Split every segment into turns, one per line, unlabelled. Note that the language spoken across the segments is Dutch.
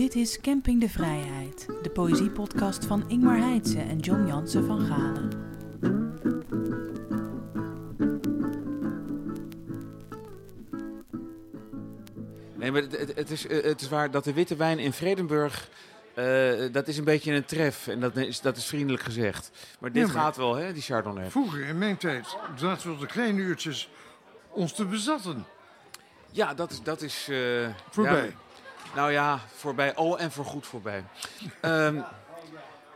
Dit is Camping de Vrijheid, de poëziepodcast van Ingmar Heitse en John Jansen van Galen.
Nee, maar het, is, eh, het is waar dat de witte wijn in Vredenburg... eh, dat is een beetje een tref en dat is, dat is vriendelijk gezegd. Maar dit
Ja, maar-
gaat wel, hè, die Chardonnay.
Vroeger, in mijn tijd, zaten we de kleine uurtjes ons te bezatten.
Ja, dat is... Dat is eh,
Voorbij.
ja, nou ja, voorbij. Oh, en voorgoed voorbij. Ehm,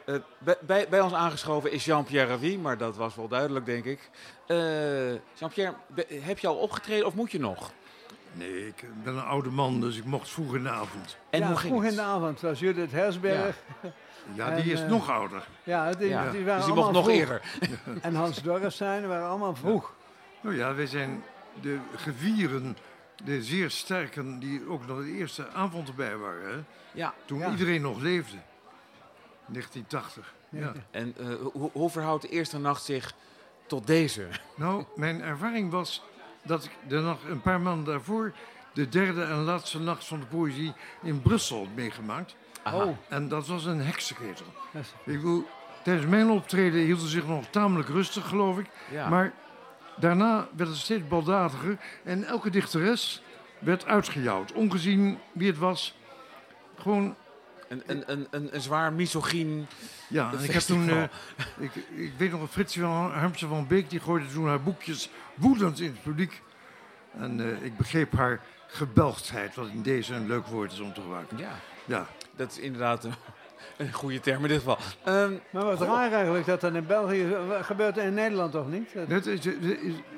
eh, bij, bij, ons aangeschoven is Jean-Pierre Ravi, maar dat was wel duidelijk, denk ik. Eh, Jean-Pierre, heb je al opgetreden of moet je nog?
Nee, ik ben een oude man, dus ik mocht vroeg in de avond.
En
ja,
hoe ging
vroeg
het?
in de avond was Judith Hersberg.
Ja,
En,
die is
eh,
nog ouder.
Ja, die,
Ja,
die
dus
waren
die mocht nog
vroeg.
eerder.
En Hans Dorrestein waren allemaal vroeg.
Nou ja, wij zijn de gevieren, de zeer sterken, die ook nog de eerste avond erbij waren. Hè?
Ja,
Toen
Ja.
iedereen nog leefde. 1980. Ja.
en eh, hoe, hoe verhoudt de eerste nacht zich tot deze?
Nou, mijn ervaring was dat ik de nacht, een paar maanden daarvoor de derde en laatste nacht van de poëzie in Brussel had meegemaakt.
Aha.
Oh,
En dat was een heksenketel. Ik bedoel, tijdens mijn optreden hield ze zich nog tamelijk rustig, geloof ik.
Ja.
Maar daarna werd het steeds baldadiger. En elke dichteres werd uitgejouwd. Ongezien wie het was. Gewoon,
Een, een, een, een, een zwaar misogyn.
ja. Ik heb toen, eh, ik, ik weet nog, Fritsie van Harmsen van Beek, die gooide toen haar boekjes woedend in het publiek. En eh, ik begreep haar gebelgdheid, wat in deze een leuk woord is om te gebruiken.
Ja,
Ja,
dat is inderdaad een, goede term in dit geval. Ehm,
Maar wat raar eigenlijk dat dat in België gebeurt en in Nederland toch niet? Dat-
is,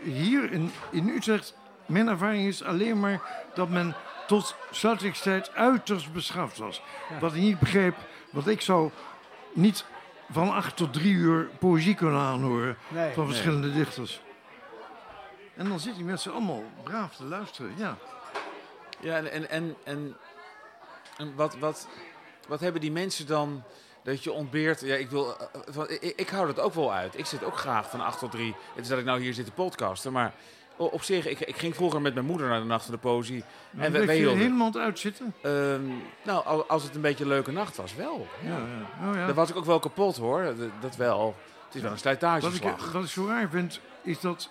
hier in, in Utrecht, mijn ervaring is alleen maar dat men tot sluitingstijd uiterst beschaafd was.
Ja.
Wat ik niet begreep, want ik zou niet van acht tot drie uur poëzie kunnen aanhoren
Nee.
van verschillende dichters. En dan zitten die mensen allemaal braaf te luisteren, ja.
ja, en, en, en, en, en wat, wat, wat hebben die mensen dan dat je ontbeert? Ja, ik, wil, eh, van, ik, ik hou dat ook wel uit. Ik zit ook graag van 8 tot 3. Het is dat ik nou hier zit te podcasten, maar op zich, ik, ik ging vroeger met mijn moeder naar de Nacht van de Poëzie.
En
En we, hielden-
helemaal uitzitten.
Ehm, nou, al- als het een beetje een leuke nacht was, wel.
Ja, ja. Oh, ja.
Dan was ik ook wel kapot hoor, dat, wel. Het is wel een
Wat ik,
slijtageslag.
wat ik zo raar vind, is dat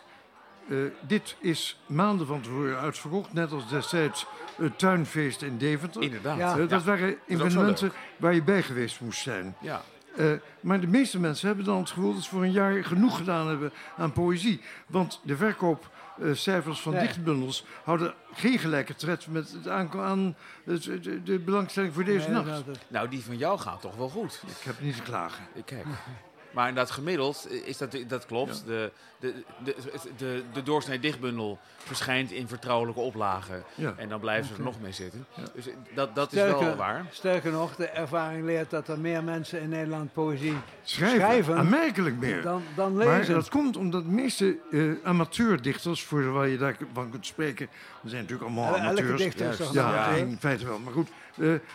eh, dit is maanden van tevoren uitverkocht. Net als destijds het tuinfeest in Deventer.
Inderdaad.
Ja.
Eh, dat waren evenementen waar je bij geweest moest zijn.
Ja.
Eh, maar de meeste mensen hebben dan het gevoel dat ze voor een jaar genoeg gedaan hebben aan poëzie. Want de verkoopcijfers van
Nee.
dichtbundels houden geen gelijke tred met het aan het- de, de belangstelling voor deze
Nee,
nacht.
Nou, die van jou gaat toch wel goed.
Ik heb niet te klagen.
Ik Kijk. Maar inderdaad, gemiddeld is dat, dat klopt. De, de, de, de, de doorsnee dichtbundel verschijnt in vertrouwelijke oplagen.
Ja.
En dan blijven ze er nog mee zitten.
Ja.
Dus dat, dat is wel waar.
sterker nog, de ervaring leert dat er meer mensen in Nederland poëzie
Schrijven,
Schrijven.
aanmerkelijk meer.
dan, dan
Maar
lezen.
dat komt omdat de meeste eh, amateurdichters, voor waar je daarvan kunt spreken, we zijn natuurlijk allemaal
Elke
amateurs.
dichter is
Ja, in feite wel. Maar goed, eh,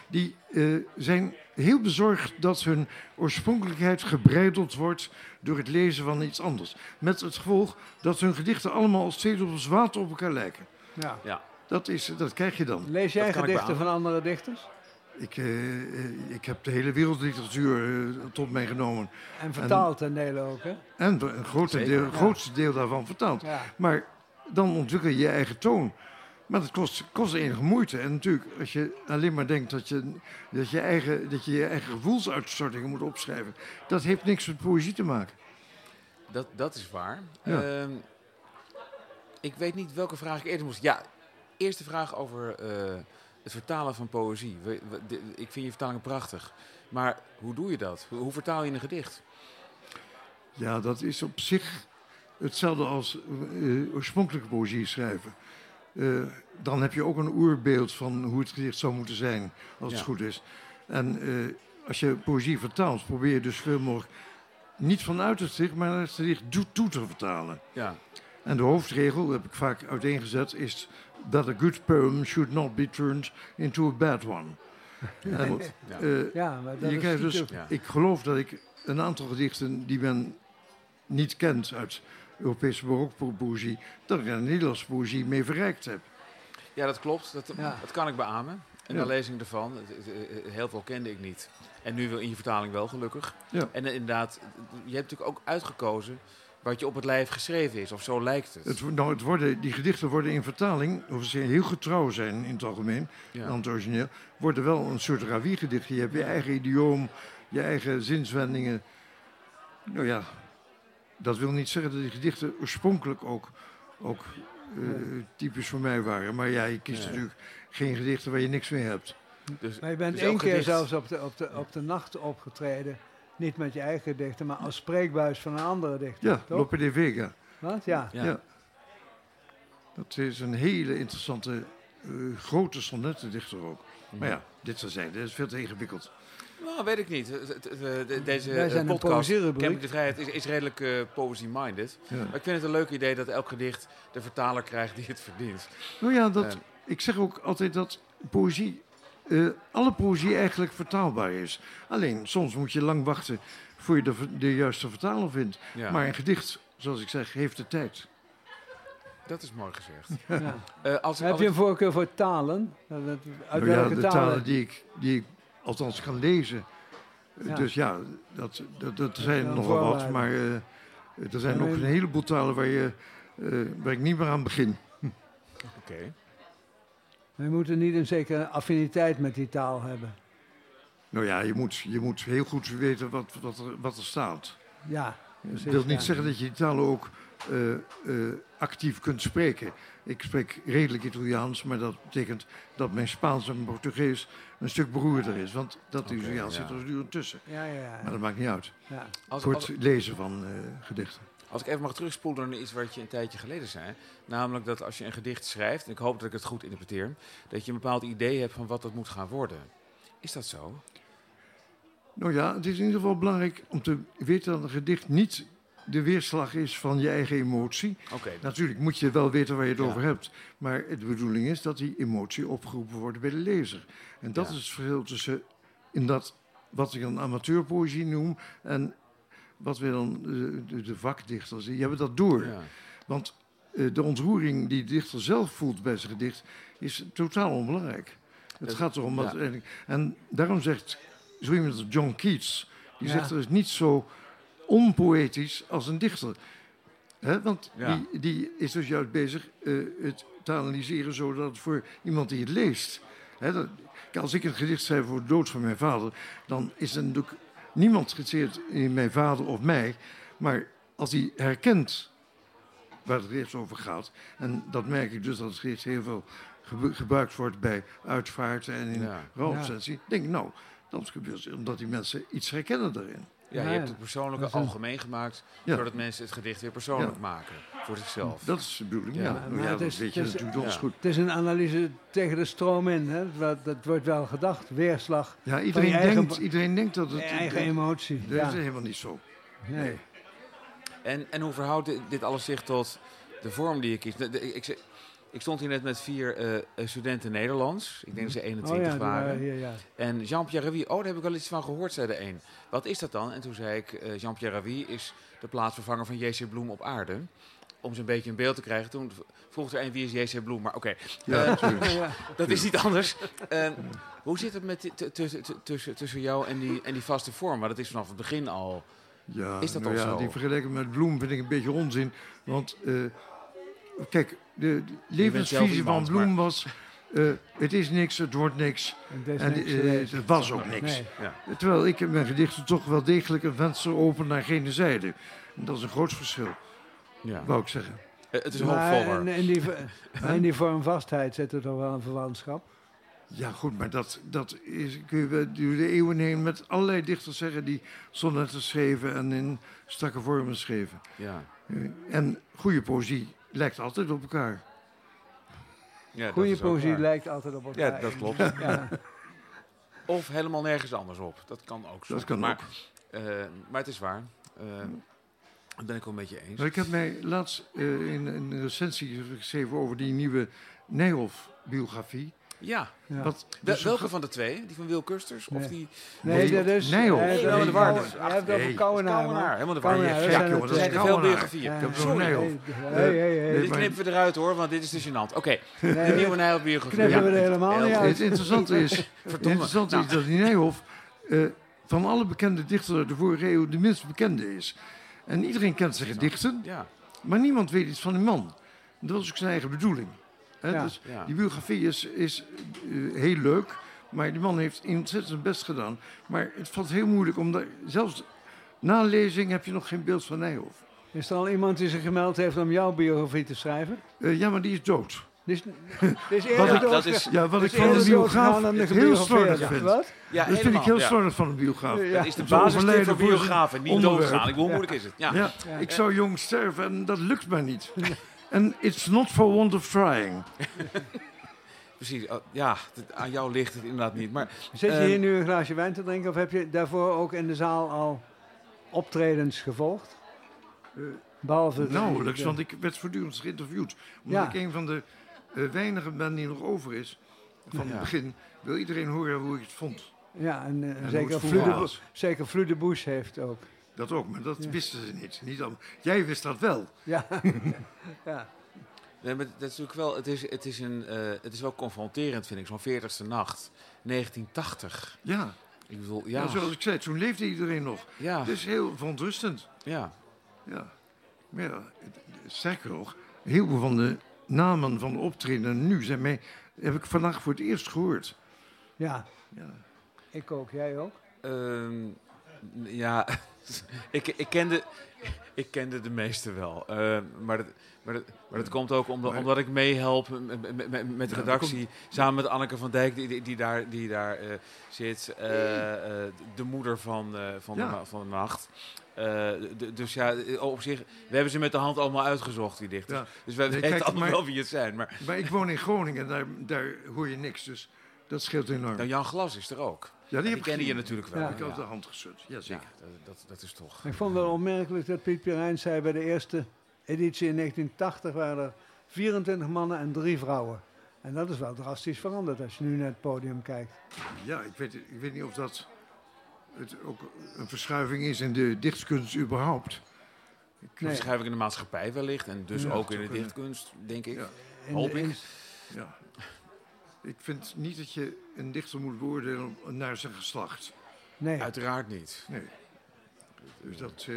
die eh, zijn heel bezorgd dat hun oorspronkelijkheid gebreideld wordt door het lezen van iets anders. Met het gevolg dat hun gedichten allemaal als twee druppels water op elkaar lijken.
Ja.
Ja.
Dat, is, dat krijg je dan.
Lees jij gedichten van andere dichters?
Ik, eh, eh, ik heb de hele wereldliteratuur eh, tot mij genomen.
En vertaald ten dele ook, hè?
En een grote
Zeker,
deel,
ja.
grootste deel daarvan vertaald.
Ja.
Maar dan ontwikkel je je eigen toon. Maar dat kost, kost enige moeite. En natuurlijk, als je alleen maar denkt dat je dat je, eigen, dat je je eigen gevoelsuitstortingen moet opschrijven, dat heeft niks met poëzie te maken.
Dat, dat is waar.
Ja.
Ehm, ik weet niet welke vraag ik eerder moest. Ja, eerste vraag over eh, het vertalen van poëzie. We- we- de- ik vind je vertalingen prachtig. Maar hoe doe je dat? Hoe, hoe vertaal je een gedicht?
Ja, dat is op zich hetzelfde als eh, oorspronkelijke poëzie schrijven. Eh, dan heb je ook een oerbeeld van hoe het gedicht zou moeten zijn, als het goed is. En eh, als je poëzie vertaalt, probeer je dus veel mogelijk niet vanuit het gedicht, maar naar het gedicht toe- toe te vertalen.
Ja,
En de hoofdregel, dat heb ik vaak uiteengezet, is that a good poem should not be turned into a bad one. En,
ja.
eh,
Ja, maar dat
je
is
krijgt dus,
Ja.
ik geloof dat ik een aantal gedichten die men niet kent uit Europese barokpoëzie, dat ik daar Nederlandse poëzie mee verrijkt heb.
ja, dat klopt. Dat,
Ja.
dat kan ik beamen. Een
Ja.
lezing ervan. Heel veel kende ik niet. En nu wel in je vertaling wel, gelukkig.
Ja.
En eh, inderdaad, je hebt natuurlijk ook uitgekozen wat je op het lijf geschreven is. Of zo lijkt het.
Het, nou, het worden, die gedichten worden in vertaling, of ze heel getrouw zijn in het algemeen,
ja.
aan het origineel, worden wel een soort ravi-gedicht. Je hebt je eigen idioom, je eigen zinswendingen. Nou ja, dat wil niet zeggen dat die gedichten oorspronkelijk ook, ook eh, typisch voor mij waren. Maar ja, je kiest
Nee.
natuurlijk geen gedichten waar je niks mee hebt.
Dus,
Maar je bent
dus
één keer
gedicht-
zelfs op de, op, de, op de nacht opgetreden. Niet met je eigen dichter, maar als spreekbuis van een andere dichter.
Ja,
toch?
Lope de Vega.
Wat? Ja.
Ja.
Ja. Dat is een hele interessante, eh, grote sonnettendichter ook. Maar ja, dit terzijde, dat is veel te ingewikkeld.
Nou, weet ik niet. Eh, de- Deze eh, podcast. Camping de Vrijheid, is, is redelijk eh poëzie-minded.
Ja.
Maar ik vind het een leuk idee dat elk gedicht de vertaler krijgt die het verdient.
Nou ja, dat, ik zeg ook altijd dat poëzie, eh, alle poëzie eigenlijk vertaalbaar is. Alleen, soms moet je lang wachten voor je de, de juiste vertaler vindt.
ja,
Maar een gedicht, zoals ik zeg, heeft de tijd.
dat is mooi gezegd.
Ja.
Eh, als,
Heb
als
je een voorkeur voor talen? Uit
Nou ja, de
talen?
talen die ik, die ik althans kan lezen. Eh,
Ja.
Dus ja, dat, dat, dat zijn
wel
er nogal wat. Maar eh, er zijn
Ja,
ook een heleboel talen waar, je, eh, waar ik niet meer aan begin.
Oké.
We moeten niet een zekere affiniteit met die taal hebben.
Nou ja, je moet, je moet heel goed weten wat, wat, er, wat er staat.
Ja,
Dat wil niet
ja.
zeggen dat je die talen ook eh, eh, actief kunt spreken. Ik spreek redelijk Italiaans, maar dat betekent dat mijn Spaans en Portugees een stuk beroerder is. Want dat
Oké,
Italiaans
ja.
zit er voortdurend tussen.
ja, ja. ja.
Maar dat maakt niet uit.
ja.
Als,
Voor
als,
lezen van eh, gedichten.
als ik even mag terugspoelen naar iets wat je een tijdje geleden zei. Namelijk dat als je een gedicht schrijft, en ik hoop dat ik het goed interpreteer, dat je een bepaald idee hebt van wat dat moet gaan worden. Is dat zo?
Nou ja, het is in ieder geval belangrijk om te weten dat een gedicht niet de weerslag is van je eigen emotie. Natuurlijk moet je wel weten waar je het
Ja.
over hebt. Maar de bedoeling is dat die emotie opgeroepen wordt bij de lezer. En dat
Ja.
is het verschil tussen in dat, wat ik dan amateurpoëzie noem en wat we dan de, de, de vakdichters, die hebben dat door.
Ja.
Want eh, de ontroering die de dichter zelf voelt bij zijn gedicht is totaal onbelangrijk. Het
Dat-
gaat erom wat.
ja.
En, daarom zegt zo iemand als John Keats, die zegt er is niet zo onpoëtisch als een dichter. Want
Ja.
die, die is dus juist bezig eh, het te analyseren zodat het voor iemand die het leest. Hè, dat, als ik een gedicht schrijf voor de dood van mijn vader, dan is er natuurlijk niemand geïnteresseerd in mijn vader of mij. Maar als hij herkent waar het gedicht over gaat, en dat merk ik dus dat het gedicht heel veel gebruikt wordt bij uitvaarten en in
Ja.
denk ik nou, dan gebeurt omdat die mensen iets herkennen daarin.
Ja, je hebt
ja.
het persoonlijke algemeen gemaakt,
Ja.
zodat mensen het gedicht weer persoonlijk maken voor zichzelf.
Dat is de bedoeling.
Ja, maar
het
dat
is-
weet je
het is-
natuurlijk goed.
Het is een analyse tegen de stroom in. Hè? Dat, dat wordt wel gedacht. Weerslag.
Ja, iedereen,
eigen
denkt, iedereen denkt dat het.
eigen
dat-
emotie.
Dat
Ja.
is helemaal niet zo.
Nee.
En, en hoe verhoudt dit, dit alles zich tot de vorm die je kiest? De- de- ik, ik, ik stond hier net met vier eh, eh, studenten Nederlands. Ik denk dat ze
Oh
21
ja, die
waren.
ja.
En Jean-Pierre Ravi, oh, daar heb ik wel iets van gehoord, zei de een. Wat is dat dan? En toen zei ik, eh, Jean-Pierre Ravi is de plaatsvervanger van J.C. Bloem op aarde. Om ze een beetje een beeld te krijgen. Toen vroeg er een, wie is J.C. Bloem? Maar oké, dat is niet anders. Hoe zit het met tussen- tussen tussen jou en die, en die vaste vorm? Maar dat is vanaf het begin al...
Ja,
Is dat
nou
al
ja,
zo?
Die vergelijking met Bloem vind ik een beetje onzin. Want eh, kijk, de, levensvisie van Bloem was... eh, het is niks, het wordt niks.
En het
En
niks
eh, het was ook niks.
Nee.
Ja.
Terwijl ik in mijn gedichten toch wel degelijk een venster open naar gene zijde. En dat is een groot verschil,
Ja.
wou ik zeggen.
Eh, het is
Maar
hoopvoller.
in, in, die, in die vormvastheid zit er toch wel een verwantschap.
Ja, goed, maar dat, dat is, kun je door de eeuwen heen met allerlei dichters zeggen die sonnetten schreven en in strakke vormen schreven.
Ja.
En goede poëzie lijkt altijd op elkaar.
Ja,
Goede poëzie lijkt altijd op elkaar.
Ja, dat klopt.
Ja.
Of helemaal nergens anders op. Dat kan ook zo.
Dat kan
maar,
ook.
eh, maar het is waar. Dat ben ik wel een beetje eens.
Maar ik heb mij laatst eh, in een recensie geschreven over die nieuwe Nijhoff-biografie.
Ja.
Ja.
Wat,
Wel-
dus
welke van de twee? Die van Wil Kusters? Of
Nee.
die...
Nee,
Nee,
dat is...
Nijhoff.
hij heeft
Nee, de
de heeft het over
Nee.
Kouwenaar. Hoor.
helemaal de
dat
Ja, joh, dat is
veel biografieën. Sorry.
Nee,
Dit knippen we eruit hoor, want dit is te gênant. Oké, de
Nee,
nieuwe Nijhoff biografie.
knippen we
Ja.
er helemaal niet uit.
Het interessante is,
Nou.
is dat die Nijhoff eh, van alle bekende dichters uit de vorige eeuw de minst bekende is. En iedereen kent zijn gedichten,
Ja,
maar niemand weet iets van die man. Dat was ook zijn eigen bedoeling. Hè,
Ja.
dus
ja.
die biografie is, is eh, heel leuk, maar die man heeft ontzettend zijn best gedaan. Maar het valt heel moeilijk, omdat zelfs na lezing heb je nog geen beeld van Nijhoff.
Is er al iemand die zich gemeld heeft om jouw biografie te schrijven?
Eh, ja, maar die is dood. Wat ik-
dat
doodge-
is-
Ja, wat ik van
doodgegaan
biograaf
de
heel slordig vind.
Wat?
Ja,
dat vind ik heel
ja.
slordig van een biograaf.
Ja.
Dat is de voor
zijn
biografen. Niet
onderwerp.
doodgaan. Ik, hoe moeilijk is het? Ja.
Ik zou jong sterven en dat lukt maar niet. En it's not for want of trying.
Precies. Oh, Ja, aan jou ligt het inderdaad niet. Maar
Zit je
Ehm,
hier nu een glaasje wijn te drinken of heb je daarvoor ook in de zaal al optredens gevolgd?
Eh,
Behalve de-
Nauwelijks,
de-
want ik werd voortdurend geïnterviewd. Omdat
Ja.
ik een van de eh, weinigen ben die nog over is. Van
Ja.
het begin wil iedereen horen hoe ik het vond.
Ja, en, eh,
En
zeker,
was.
zeker Bush heeft ook.
Dat ook, maar dat
Ja.
wisten ze niet. niet allemaal. Jij wist dat wel.
Ja. ja.
Nee, maar dat is natuurlijk wel, het is, het is, een, eh, het is wel confronterend, vind ik, zo'n 40ste nacht, 1980.
Ja,
Ik bedoel,
ja.
ja,
zoals ik zei, toen leefde iedereen nog.
ja,
Het is heel verontrustend.
ja.
Ja. Maar ja, sterker nog, heel veel van de namen van de optreden nu zijn mij, heb ik vandaag voor het eerst gehoord.
ja,
Ja.
ik ook. Jij ook?
Ehm, ja, ik, ik, kende, ik kende de meeste wel. Ehm, maar, dat, maar, dat, maar dat komt ook omdat, omdat ik meehelp met, met, met, met de redactie. Samen met Anneke van Dijk, die, die, die daar, die daar eh, zit. eh, eh, de moeder van, eh, van,
Ja.
de, van de nacht. Eh, dus ja, op zich, we hebben ze met de hand allemaal uitgezocht, die dichters.
Ja.
Dus
Nee,
weten allemaal wel wie het zijn. Maar
Maar ik woon in Groningen en daar, daar hoor je niks, dus dat scheelt enorm.
nou, Jan Glas is er ook.
Ja,
Die,
ik
kennen je natuurlijk wel.
Ja.
Ik
Ja,
had de hand geschud, ja
Ja,
zeker.
dat, dat, dat is toch...
Ik vond het wel opmerkelijk dat Piet Pirijn zei bij de eerste editie in 1980 waren er 24 mannen en drie vrouwen. En dat is wel drastisch veranderd als je nu naar het podium kijkt.
Ja, ik weet, ik weet niet of dat het ook een verschuiving is in de dichtkunst überhaupt. Ik,
Nee.
Verschuiving in de maatschappij wellicht. En dus
Ja,
ook in de dichtkunst, denk ik.
Ja.
Hoop ik.
Ja. Ik vind niet dat je een dichter moet beoordelen naar zijn geslacht.
nee,
Uiteraard niet.
Nee. Dus dat eh,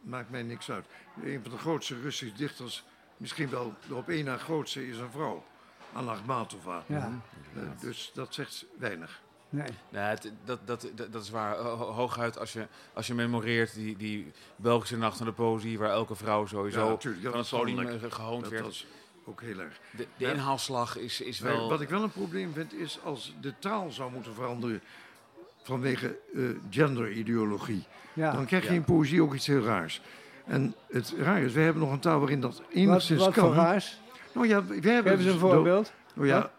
maakt mij niks uit. Een van de grootste Russische dichters, misschien wel de op één na grootste, is een vrouw. Anna Akhmatova.
ja,
Eh, dus dat zegt weinig.
nee.
Nee, het- dat, dat, dat, dat is waar. Ho- ho- Hooguit als je, als je memoreert die, die Belgische Nacht van de Poëzie... waar elke vrouw sowieso
Ja, natuurlijk, dat
van het
is
podium eh, gehoond
Dat
werd.
was ook heel erg.
De, de inhaalslag is, is
Maar
wel...
wat ik wel een probleem vind, is als de taal zou moeten veranderen vanwege eh, genderideologie.
Ja.
Dan krijg je
Ja.
in poëzie ook iets heel raars. En het raar is, wij hebben nog een taal waarin dat
Wat,
enigszins
wat
kan.
voor raars?
Nou ja, wij hebben
Geef eens een
dus-
voorbeeld.
Nou ja,
Wat?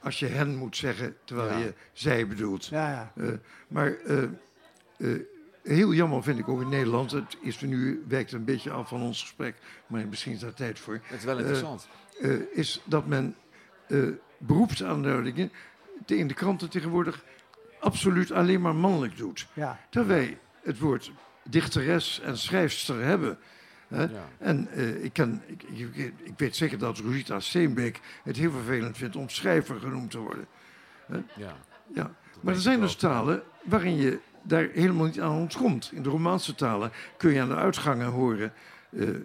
als je hen moet zeggen terwijl
Ja.
je zij bedoelt.
Ja, ja.
Eh, maar eh, eh, heel jammer vind ik ook in Nederland. Het is nu wijkt een beetje af van ons gesprek, maar misschien is daar tijd voor.
Het is wel interessant.
Eh, is dat men eh, beroepsaanduidingen te- in de kranten tegenwoordig absoluut alleen maar mannelijk doet.
ja.
Terwijl wij het woord dichteres en schrijfster hebben. Hè?
ja.
En eh, ik, ken, ik, ik, ik weet zeker dat Rosita Steenbeek het heel vervelend vindt om schrijver genoemd te worden.
ja.
Ja.
Dat
Maar er zijn dus talen waarin je daar helemaal niet aan ontkomt. In de Romaanse talen kun je aan de uitgangen horen eh, eh,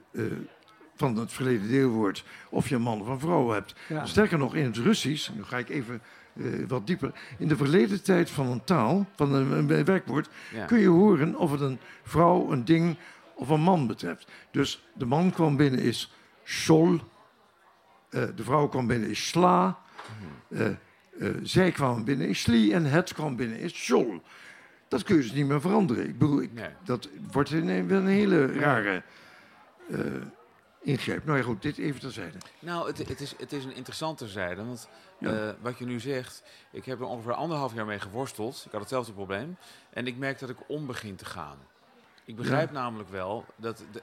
van het verleden deelwoord of je een man of een vrouw hebt.
ja.
Sterker nog, in het Russisch, nu ga ik even eh, wat dieper. In de verleden tijd van een taal, van een, een werkwoord,
Ja.
kun je horen of het een vrouw, een ding of een man betreft. Dus de man kwam binnen is sol, eh, de vrouw kwam binnen is sla,
Mhm.
eh, zij kwam binnen is sli en het kwam binnen is sol. Dat kun je dus niet meer veranderen. Ik bedoel, ik,
Nee.
dat wordt een, een, een hele rare Nou ja, goed, dit even terzijde.
Nou, het, het, is, het is een interessante zijde. Want
Ja.
eh, wat je nu zegt, ik heb er ongeveer anderhalf jaar mee geworsteld. Ik had hetzelfde probleem. En ik merk dat ik om begin te gaan. Ik begrijp namelijk wel dat de-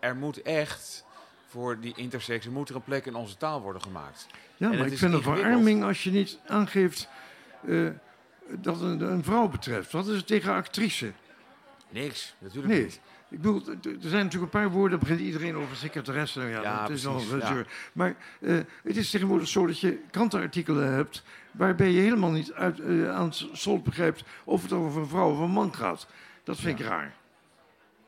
er moet echt voor die intersectie moet er een plek in onze taal worden gemaakt.
Ja,
En
maar ik vind het
ingewikkeld.
verarming als je niet aangeeft eh, dat het een, een vrouw betreft. Wat is het tegen actrice?
Niks, natuurlijk
Nee.
niet.
Ik bedoel, er zijn natuurlijk een paar woorden, daar begint iedereen over secretaresse. Nou ja,
Ja,
dat is al
precies,
een
ja.
zeur. Maar eh, het is tegenwoordig zo dat je krantenartikelen hebt waarbij je helemaal niet uit, eh, aan het slot begrijpt of het over een vrouw of een man gaat. Dat vind ik raar.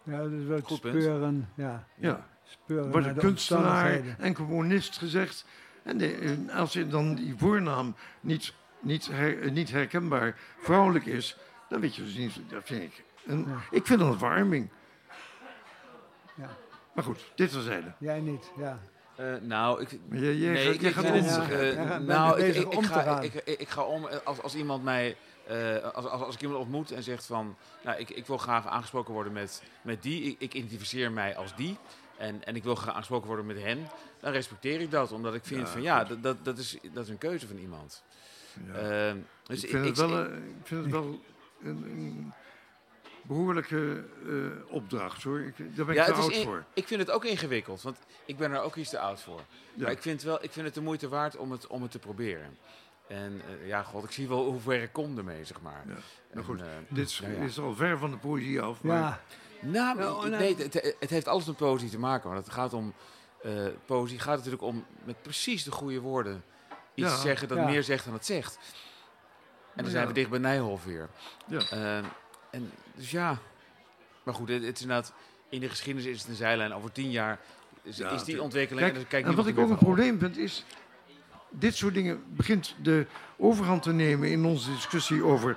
Ja, dus
Goed punt.
speuren, ja,
Ja.
speuren
wordt een kunstenaar en componist gezegd. En de- eh, als je dan die voornaam niet, niet, her- niet herkenbaar vrouwelijk is, dan weet je dus niet. Dat vind ik. En. Ik vind dat een verarming.
Ja.
Maar goed, dit terzijde.
Jij niet, ja.
Eh, nou, ik,
jij,
nee,
gaat,
ik,
gaat om.
eh, nou, ik,
bezig
ik, ik,
om te
ga, ik, ik, ga om eh, als, als iemand mij, eh, als, als, als ik iemand ontmoet en zegt van, nou, ik, ik wil graag aangesproken worden met, met die, ik, ik identificeer mij als die en, en ik wil graag aangesproken worden met hen, dan respecteer ik dat, omdat ik vind
Ja,
van, ja, dat, dat, dat, is, dat is een keuze van iemand.
Ja.
Eh, dus
ik vind het
ik-
wel, ik vind het wel een, een behoorlijke eh, opdracht hoor. Ik, daar ben ik
Ja,
te
het is
oud
in-
voor.
Ik vind het ook ingewikkeld, want ik ben er ook iets te oud voor.
Ja.
Maar ik vind, wel, ik vind het de moeite waard om het, om het te proberen. En eh, ja, god, ik zie wel hoe ver ik kom ermee, zeg maar.
Ja.
En,
Nou goed,
eh,
Dit is,
ja, ja.
is al ver van de poëzie af. Maar
Ja,
Nou, nee,
nee.
het, het heeft alles met poëzie te maken. Want het gaat om. eh poëzie gaat natuurlijk om met precies de goede woorden iets
Ja.
zeggen dat
Ja.
meer zegt dan het zegt. En dan zijn we dicht bij Nijhoff weer.
Ja.
En dus ja. Maar goed, het, het is inderdaad. In de geschiedenis is het een zijlijn. Over tien jaar is,
Ja,
is die ontwikkeling.
Kijk,
en kijk
en wat ik ook een probleem vind is, dit soort dingen begint de overhand te nemen in onze discussie over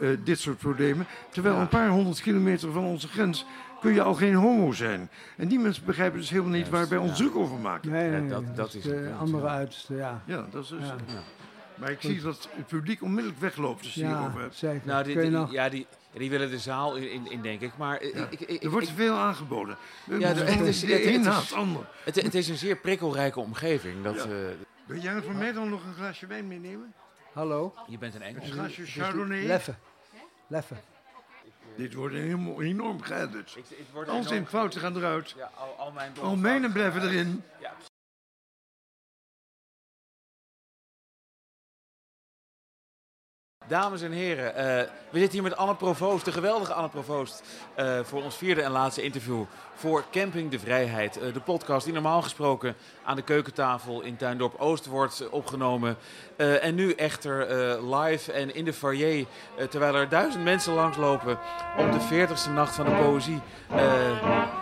eh, dit soort problemen. Terwijl
Ja.
een paar honderd kilometer van onze grens kun je al geen homo zijn. En die mensen begrijpen dus helemaal niet
Juist,
waar wij ons
ja.
druk over maken.
nee,
dat-
nee,
dat is
de
het
andere
ja.
uiterste, ja.
Ja, dat is dus. Maar ik zie dat het publiek onmiddellijk wegloopt als je het
Ja,
hierover hebt.
zeker.
Nou, die, ja, die, die willen de zaal in, in, in, denk ik. Maar eh,
Ja.
ik, ik, ik,
Er wordt
ik-
veel aangeboden.
Ja, het is-
de
het- het
een
is-
na het ander.
het, het is een zeer prikkelrijke omgeving. Dat,
Ja.
eh,
Wil jij voor mij dan nog een glaasje wijn meenemen?
Hallo?
je bent een Engels.
Een glaasje
Dus
Chardonnay?
Leffen. Leffen.
Dit wordt helemaal enorm
word
Al zijn fouten gaan eruit.
Ja, al, al mijn
Al mijnen blijven erin.
Ja. Dames en heren, eh, we zitten hier met Anne Provoost, de geweldige Anne Provoost, eh, voor ons vierde en laatste interview voor Camping de Vrijheid. eh, de podcast die normaal gesproken aan de keukentafel in Tuindorp Oost wordt opgenomen. En nu echter live en in de foyer, terwijl er duizend mensen langslopen op de 40ste nacht van de poëzie.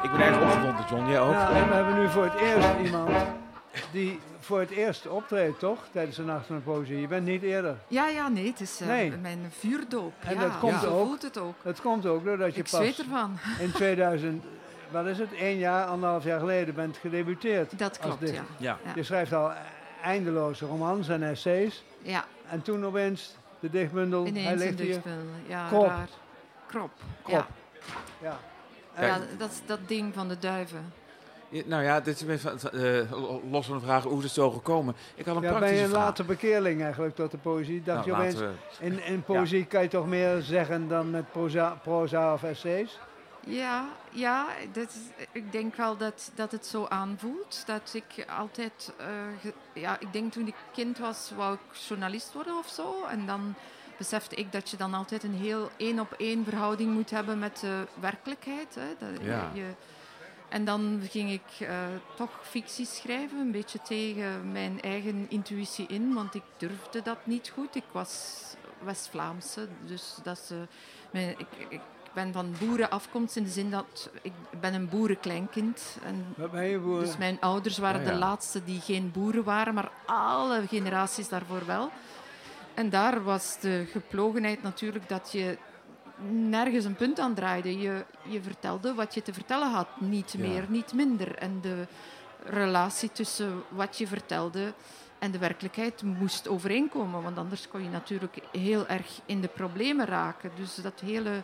Ik ben erg opgewonden, John, jij ook?
Ja, we hebben nu voor het eerst iemand die voor het eerst optreedt, toch? Tijdens de Nacht van de Poëzie. Je bent niet eerder.
Ja, ja, nee, het is eh,
Nee.
mijn vuurdoop.
En
ja,
dat komt ook.
voelt het ook.
Dat komt ook doordat je
Ik
pas
zweet ervan.
in 2000, wat is het, één jaar, anderhalf jaar geleden bent gedebuteerd.
Dat klopt, ja.
Ja.
Je schrijft al eindeloze romans en essays.
Ja,
En toen opeens de dichtbundel, hij
ineens een
ligt hier.
dichtbundel. Ja,
Krop.
raar. Krop.
Krop.
Ja.
Ja.
Dat dat ding van de duiven.
Nou ja, dit is even, eh, los van de vraag hoe is het zo gekomen. Ik had een
Ja, ben
praktische
je een
vraag.
late bekeerling eigenlijk tot de poëzie? Dacht
Nou,
je opeens,
laten we-
in, in poëzie kan je toch meer zeggen dan met proza, proza of essays?
Ja, ja dat is, ik denk wel dat, dat het zo aanvoelt. Dat ik altijd... eh, ge- ja, ik denk toen ik kind was, wou ik journalist worden of zo. En dan besefte ik dat je dan altijd een heel één-op-één verhouding moet hebben met de werkelijkheid. Hè. Dat je-
Ja.
je, en dan ging ik eh, toch fictie schrijven, een beetje tegen mijn eigen intuïtie in, want ik durfde dat niet goed. Ik was West-Vlaamse, dus dat is, mijn, ik, ik ben van boerenafkomst in de zin dat ik ben een boerenkleinkind. En
Wat ben je boer?
dus mijn ouders waren
Ja, ja.
de laatste die geen boeren waren, maar alle generaties daarvoor wel. En daar was de geplogenheid natuurlijk dat je nergens een punt aan draaide. Je, je vertelde wat je te vertellen had, niet
Ja.
meer, niet minder. En de relatie tussen wat je vertelde en de werkelijkheid moest overeenkomen, want anders kon je natuurlijk heel erg in de problemen raken. Dus dat hele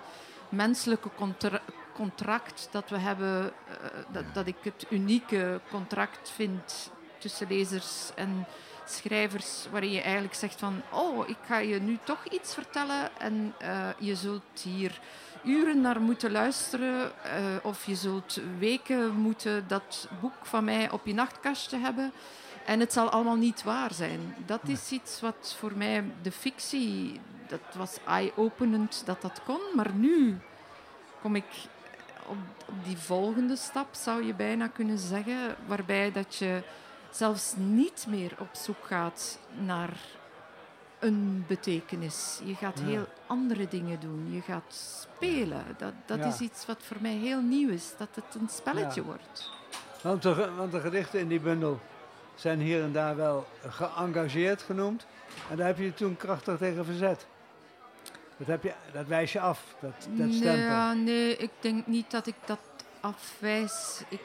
menselijke contra- contract dat we hebben, eh, dat, dat ik het unieke contract vind tussen lezers en schrijvers, waarin je eigenlijk zegt van, oh, ik ga je nu toch iets vertellen en eh, je zult hier uren naar moeten luisteren. eh, of je zult weken moeten dat boek van mij op je nachtkastje hebben. En het zal allemaal niet waar zijn. Dat is iets wat voor mij de fictie, dat was eye-openend dat dat kon. Maar nu kom ik op, op die volgende stap, zou je bijna kunnen zeggen. Waarbij dat je zelfs niet meer op zoek gaat naar een betekenis. Je gaat
Ja.
heel andere dingen doen. Je gaat spelen. Dat, dat
Ja.
is iets wat voor mij heel nieuw is. Dat het een spelletje
Ja.
wordt.
Want de, want de gedichten in die bundel zijn hier en daar wel geëngageerd genoemd. En daar heb je je toen krachtig tegen verzet. Dat, heb je, dat wijs je af, dat, dat stempel.
Ja, nee, ik denk niet dat ik dat afwijs. Ik,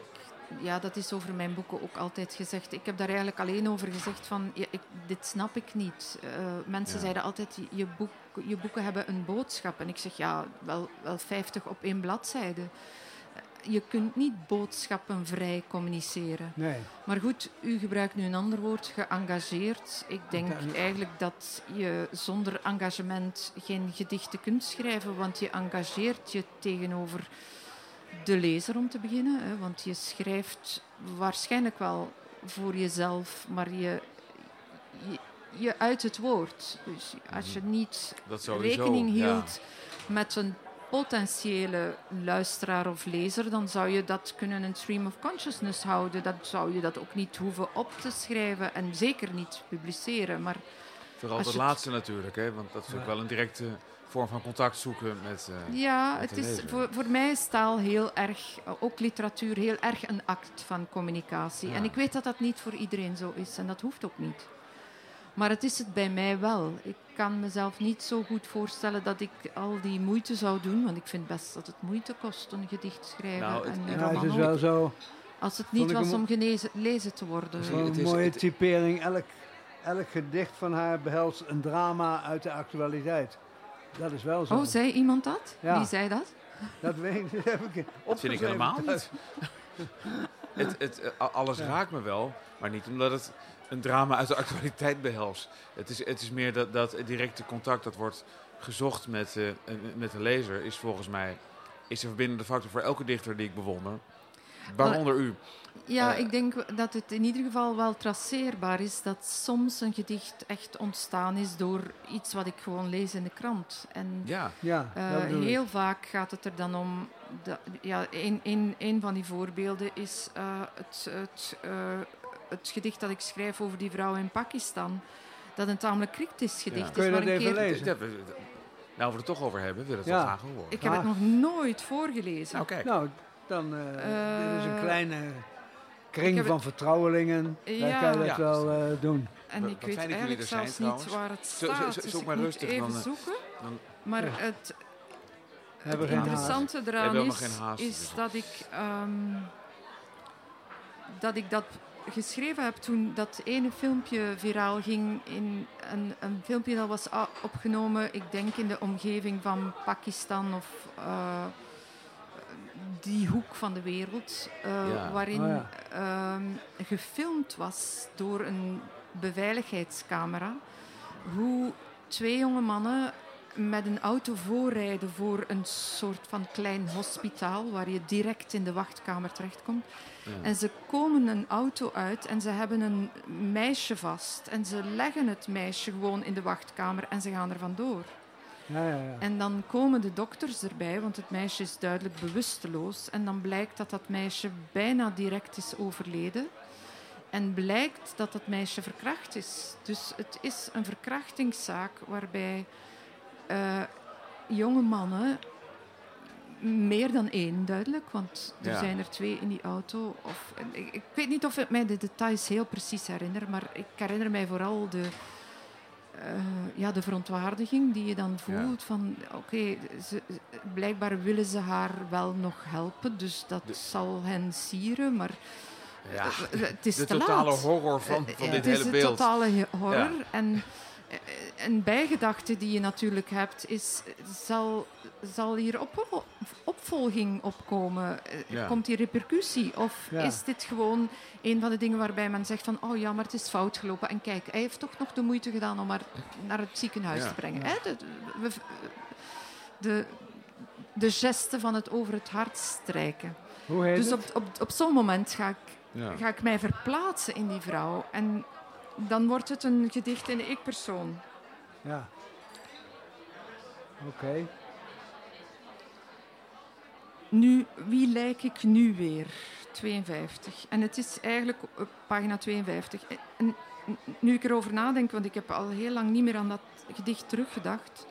ja, dat is over mijn boeken ook altijd gezegd. Ik heb daar eigenlijk alleen over gezegd van, ja, ik, dit snap ik niet. Eh, mensen
Ja.
zeiden altijd, je, boek, je boeken hebben een boodschap. En ik zeg, ja, wel, wel 50 op één bladzijde. Eh, Je kunt niet boodschappen vrij communiceren.
Nee.
Maar goed, u gebruikt nu een ander woord, geëngageerd. Ik denk eigenlijk dat je zonder engagement geen gedichten kunt schrijven, want je engageert je tegenover de lezer om te beginnen. Hè, want je schrijft waarschijnlijk wel voor jezelf, maar je, je, je uit het woord. Dus als je niet
Dat sowieso.
rekening
ja.
hield met een potentiële luisteraar of lezer, dan zou je dat kunnen een stream of consciousness houden. Dan zou je dat ook niet hoeven op te schrijven en zeker niet publiceren. Maar
Vooral het- laatste natuurlijk, hè, want dat is ook wel een directe vorm van contact zoeken met... eh,
ja,
met
het
de
is, voor, voor mij is taal heel erg, ook literatuur, heel erg een act van communicatie.
Ja.
En ik weet dat dat niet voor iedereen zo is en dat hoeft ook niet. Maar het is het bij mij wel. Ik kan mezelf niet zo goed voorstellen dat ik al die moeite zou doen, want ik vind best dat het moeite kost een gedicht schrijven
Nou, het-
en een
Ja,
het is wel zo.
Als het niet was om
ook-
genezen, lezen te worden.
Zo'n
het is-
mooie typering. Elk, elk gedicht van haar behelst een drama uit de actualiteit. Dat is wel zo.
Oh, zei iemand dat?
Ja.
Wie zei dat?
Dat weet ik, heb ik
Dat vind ik helemaal niet. het, het, eh, alles
Ja.
raakt me wel, maar niet omdat het een drama uit de actualiteit behelst. Het is, het is meer dat, dat het directe contact dat wordt gezocht met, eh, een- met de lezer, is volgens mij is de verbindende factor voor elke dichter die ik bewonder. Waaronder u.
Ja,
Eh,
ik denk dat het in ieder geval wel traceerbaar is dat soms een gedicht echt ontstaan is door iets wat ik gewoon lees in de krant. En
Ja,
Ja,
eh,
ik.
heel vaak gaat het er dan om. Dat, ja, een, een, een van die voorbeelden is eh, het, het, eh, het gedicht dat ik schrijf over die vrouw in Pakistan. Dat een tamelijk cryptisch gedicht
Ja.
is.
Kun je
maar
dat
een
even
keer-
lezen?
Ja, we- nou, we het toch over hebben, wil ik het
Ja.
wel graag horen.
Ik heb het
Ah.
nog nooit voorgelezen.
Nou, kijk.
Nou, dan eh dit is een kleine kring
heb
van vertrouwelingen. Daar
Ja.
kan je dat
Ja.
wel eh, doen.
En ik
wat
weet eigenlijk
zijn,
zelfs niet
trouwens.
waar het
Zo- zo-
staat.
zo-
dus
maar
moet
rustig,
even
dan, eh,
zoeken.
dan-
Maar
Ja.
het, interessante eraan is,
haast,
is
dus-
dat, ik, ehm, dat ik dat geschreven heb toen dat ene filmpje viraal ging. In een, een filmpje dat was opgenomen, ik denk in de omgeving van Pakistan of eh, die hoek van de wereld. eh,
Ja.
Waarin
Oh ja.
ehm, gefilmd was door een beveiligheidscamera. Hoe twee jonge mannen met een auto voorrijden voor een soort van klein hospitaal waar je direct in de wachtkamer terechtkomt.
Ja.
En ze komen een auto uit en ze hebben een meisje vast. En ze leggen het meisje gewoon in de wachtkamer en ze gaan er vandoor.
Ja, ja, ja.
En dan komen de dokters erbij, want het meisje is duidelijk bewusteloos. En dan blijkt dat dat meisje bijna direct is overleden. En blijkt dat dat meisje verkracht is. Dus het is een verkrachtingszaak waarbij eh, jonge mannen, meer dan één duidelijk, want er
Ja.
zijn er twee in die auto. Of, ik, ik weet niet of ik mij de details heel precies herinner, maar ik herinner mij vooral de, eh, ja, de verontwaardiging die je dan
Ja.
voelt. Van oké, blijkbaar willen ze haar wel nog helpen, dus dat
De-
zal hen sieren, maar
Ja,
eh, het is
de
te
totale
laat.
horror van,
Eh,
van
eh,
dit
het
hele
is
beeld.
een totale he- horror.
Ja.
En eh, een bijgedachte die je natuurlijk hebt, is: zal, zal hier op, opvolging opkomen? Eh,
Ja.
Komt hier repercussie? Of
Ja.
is dit gewoon een van de dingen waarbij men zegt: van, Oh ja, maar het is fout gelopen. En kijk, hij heeft toch nog de moeite gedaan om haar naar het ziekenhuis
Ja.
te brengen. Hè? De, de, de geste van het over het hart strijken.
Hoe heet
Dus op, op, op zo'n moment ga ik, ga ik mij verplaatsen in die vrouw. En dan wordt het een gedicht in de ik-persoon.
Ja. Oké.
Nu, wie lijk ik nu weer? 52. En het is eigenlijk op pagina 52. En nu ik erover nadenk, want ik heb al heel lang niet meer aan dat gedicht teruggedacht,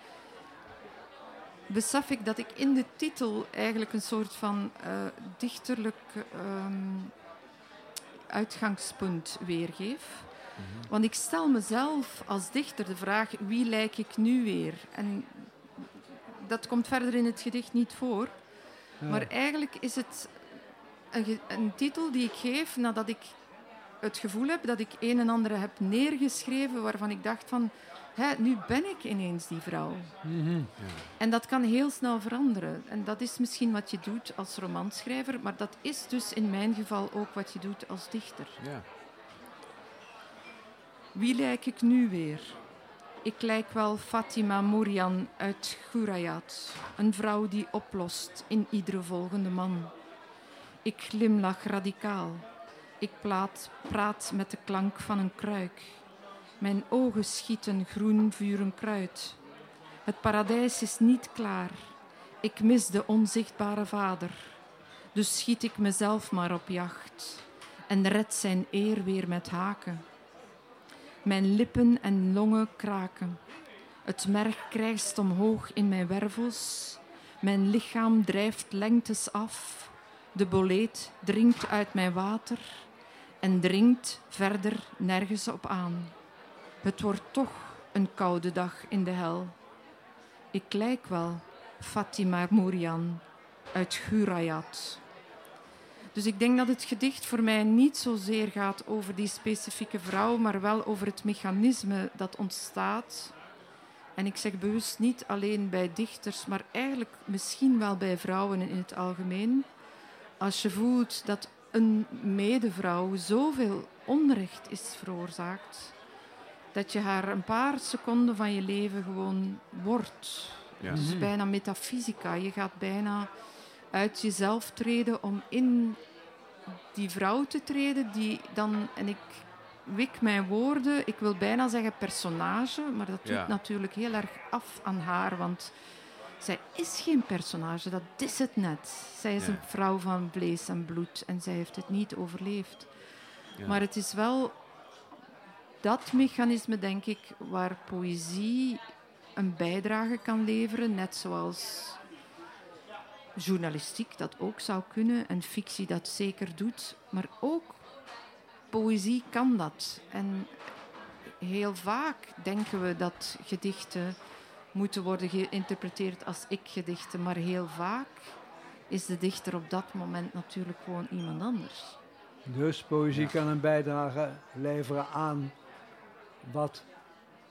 besef ik dat ik in de titel eigenlijk een soort van eh, dichterlijk ehm, uitgangspunt weergeef. Want ik stel mezelf als dichter de vraag: wie lijk ik nu weer? En dat komt verder in het gedicht niet voor.
Ja.
Maar eigenlijk is het een, een titel die ik geef nadat ik het gevoel heb dat ik een en ander heb neergeschreven waarvan ik dacht van, hè, nu ben ik ineens die vrouw.
Mhm.
En dat kan heel snel veranderen. En dat is misschien wat je doet als romanschrijver, maar dat is dus in mijn geval ook wat je doet als dichter.
Ja.
Wie lijk ik nu weer? Ik lijk wel Fatima Mourian uit Gurayat, een vrouw die oplost in iedere volgende man. Ik glimlach radicaal. Ik plaat, praat met de klank van een kruik. Mijn ogen schieten groen vuren kruid. Het paradijs is niet klaar. Ik mis de onzichtbare vader. Dus schiet ik mezelf maar op jacht en red zijn eer weer met haken. Mijn lippen en longen kraken. Het merg krijst omhoog in mijn wervels. Mijn lichaam drijft lengtes af. De boleet drinkt uit mijn water en dringt verder nergens op aan. Het wordt toch een koude dag in de hel. Ik lijk wel Fatima Mourian uit Gurayat. Dus ik denk dat het gedicht voor mij niet zozeer gaat over die specifieke vrouw, maar wel over het mechanisme dat ontstaat. En ik zeg bewust niet alleen bij dichters, maar eigenlijk misschien wel bij vrouwen in het algemeen. Als je voelt dat een medevrouw zoveel onrecht is veroorzaakt, dat je haar een paar seconden van je leven gewoon wordt.
Ja.
Is bijna metafysica. Je gaat bijna uit jezelf treden om in die vrouw te treden die dan, en ik wik mijn woorden, ik wil bijna zeggen personage, maar dat doet
Ja.
natuurlijk heel erg af aan haar, want zij is geen personage, dat is het net. Zij is
Ja.
een vrouw van vlees en bloed en zij heeft het niet overleefd.
Ja.
Maar het is wel dat mechanisme, denk ik, waar poëzie een bijdrage kan leveren, net zoals journalistiek dat ook zou kunnen en fictie dat zeker doet, maar ook poëzie kan dat. En heel vaak denken we dat gedichten moeten worden geïnterpreteerd als ik-gedichten, maar heel vaak is de dichter op dat moment natuurlijk gewoon iemand anders.
Dus poëzie
Ja.
kan een bijdrage leveren aan wat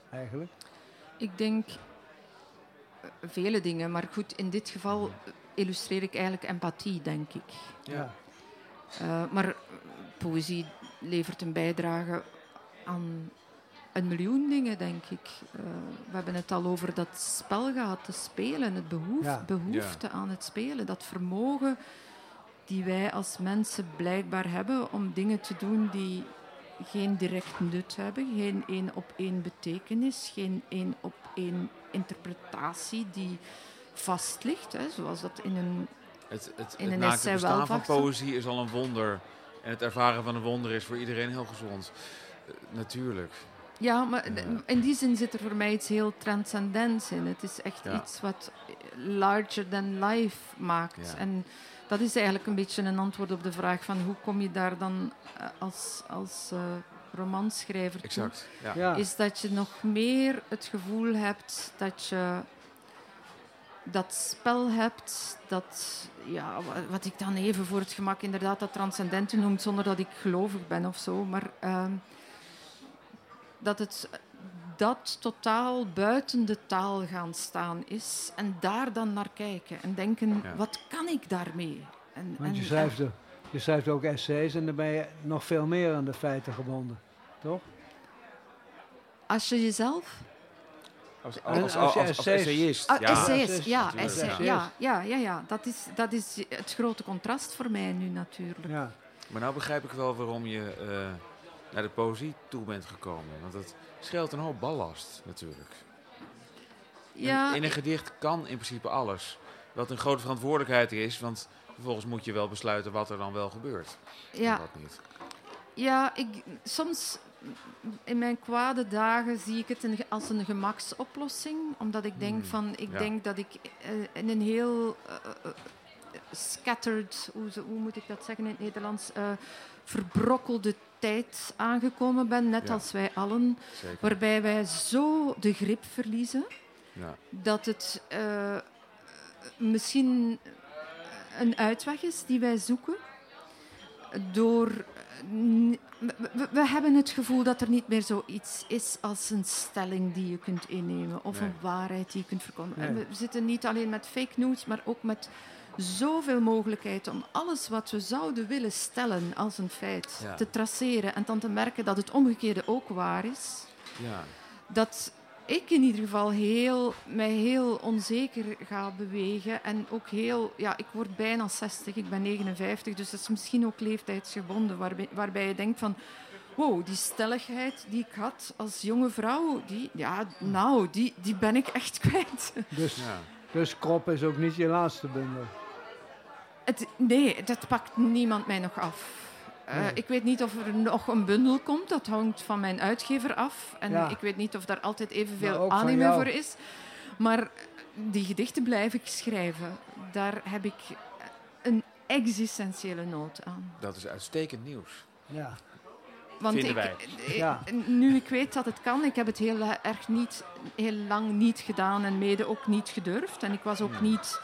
eigenlijk?
Ik denk eh, vele dingen, maar goed, in dit geval illustreer ik eigenlijk empathie, denk ik.
Ja.
Eh, maar poëzie levert een bijdrage aan een miljoen dingen, denk ik. Eh, we hebben het al over dat spel gehad, te spelen, het behoef,
Ja.
behoefte aan het spelen, dat vermogen die wij als mensen blijkbaar hebben om dingen te doen die geen direct nut hebben, geen één op één betekenis, geen één op één interpretatie die vast ligt, hè, zoals dat in een
Het, het,
In
het
een essay
bestaan
wel
van
vaststelt.
poëzie is al een wonder. En het ervaren van een wonder is voor iedereen heel gezond. Eh, natuurlijk.
Ja, maar
Ja.
in die zin zit er voor mij iets heel transcendents in. Het is echt
Ja.
iets wat larger than life maakt.
Ja.
En dat is eigenlijk een beetje een antwoord op de vraag van hoe kom je daar dan eh, als, als eh, romanschrijver toe?
Exact. Ja.
Ja.
Is dat je nog meer het gevoel hebt dat je dat spel hebt, dat, ja, wa- wat ik dan even voor het gemak inderdaad dat transcendente noemt, zonder dat ik gelovig ben of zo, maar ehm, dat het dat totaal buiten de taal gaan staan is en daar dan naar kijken en denken,
Ja.
wat kan ik daarmee? En,
Want je
en-
schrijft, je schrijft ook essays en dan ben je nog veel meer aan de feiten gebonden. Toch?
Als je jezelf
Als, als,
als
als, essayist.
Ah,
ja.
essays,
Essays,
ja,
ja.
ja, ja, ja, ja. Dat, is, dat is het grote contrast voor mij nu natuurlijk.
Ja.
Maar nou begrijp ik wel waarom je eh, naar de poëzie toe bent gekomen. Want dat scheelt een hoop ballast natuurlijk.
Ja,
In, in een gedicht kan in principe alles. Wat een grote verantwoordelijkheid is, want vervolgens moet je wel besluiten wat er dan wel gebeurt.
ja.
En wat niet.
Ja, ik, soms in mijn kwade dagen zie ik het als een gemaksoplossing. Omdat ik denk
Hmm,
van, ik
ja.
denk dat ik eh, in een heel eh, eh, scattered, hoe, moet ik dat zeggen in het Nederlands, eh, verbrokkelde tijd aangekomen ben, net
Ja.
als wij allen.
Zeker.
Waarbij wij zo de grip verliezen
Ja.
dat het misschien een uitweg is die wij zoeken. Door. We, hebben het gevoel dat er niet meer zoiets is als een stelling die je kunt innemen of
Nee.
een waarheid die je kunt verkondigen. En We zitten niet alleen met fake news, maar ook met zoveel mogelijkheid om alles wat we zouden willen stellen als een feit
Ja.
te traceren en dan te merken dat het omgekeerde ook waar is
ja.
dat ik in ieder geval heel, mij heel onzeker ga bewegen. En ook heel, ja, ik word bijna 60, ik ben 59, dus dat is misschien ook leeftijdsgebonden, waarbij, waarbij je denkt van. Wow, die stelligheid die ik had als jonge vrouw, die, ja, nou, die, die ben ik echt kwijt.
Dus,
ja.
dus krop is ook niet je laatste bundel.
Het, nee, dat pakt niemand mij nog af. Eh,
Nee.
Ik weet niet of er nog een bundel komt, dat hangt van mijn uitgever af. En
Ja.
ik weet niet of daar altijd evenveel
van
anime voor is. Maar die gedichten blijf ik schrijven. Daar heb ik een existentiële nood aan.
Dat is uitstekend nieuws.
Ja.
Want
Vinden
ik,
wij.
eh,
Ja.
nu ik weet dat het kan, ik heb het heel erg niet, heel lang niet gedaan en mede ook niet gedurfd. En ik was ook
Hmm.
niet,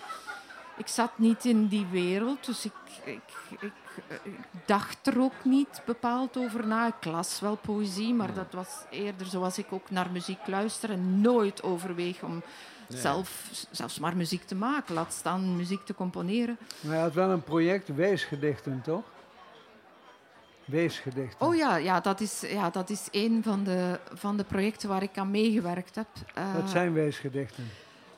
ik zat niet in die wereld, dus ik, ik, ik, eh, ik dacht er ook niet bepaald over na. Ik las wel poëzie, maar dat was eerder zoals ik ook naar muziek luister en nooit overweeg om
Nee.
zelf, zelfs maar muziek te maken, laat staan muziek te componeren.
Maar je had wel een project Weesgedichten, toch? Weesgedichten.
Oh ja, ja, dat is, ja, dat is een van de, van de projecten waar ik aan meegewerkt heb. Eh,
Wat zijn Weesgedichten?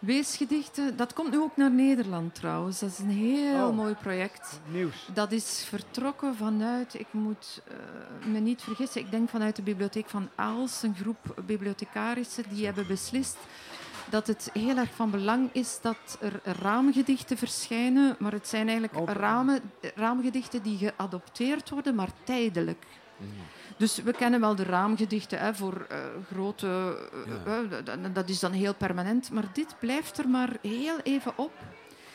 Weesgedichten, dat komt nu ook naar Nederland trouwens. Dat is een heel
Oh.
mooi project.
Nieuws.
Dat is vertrokken vanuit, ik moet eh, me niet vergissen, ik denk vanuit de bibliotheek van Aals, een groep bibliothecarissen die hebben beslist dat het heel erg van belang is dat er raamgedichten verschijnen, maar het zijn eigenlijk ramen, raamgedichten die geadopteerd worden, maar tijdelijk.
Mm.
Dus we kennen wel de raamgedichten hè, voor eh, grote... eh,
Ja.
eh, dat- dat is dan heel permanent. Maar dit blijft er maar heel even op.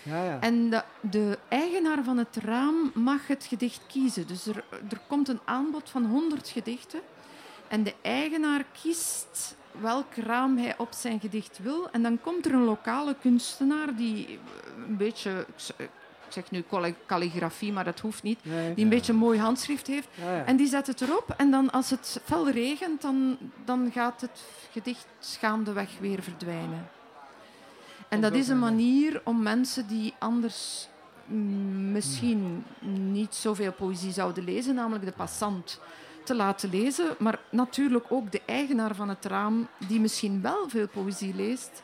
Ja, ja.
En de, de eigenaar van het raam mag het gedicht kiezen. Dus er, er komt een aanbod van 100 gedichten. En de eigenaar kiest welk raam hij op zijn gedicht wil. En dan komt er een lokale kunstenaar die een beetje... zeg nu calli- calligrafie, maar dat hoeft niet.
Nee.
Die een beetje een mooi handschrift heeft. En die zet het erop en dan als het fel regent, dan, dan gaat het gedicht gaandeweg weer verdwijnen. En dat is een manier om mensen die anders mm, misschien niet zoveel poëzie zouden lezen, namelijk de passant, te laten lezen. Maar natuurlijk ook de eigenaar van het raam, die misschien wel veel poëzie leest,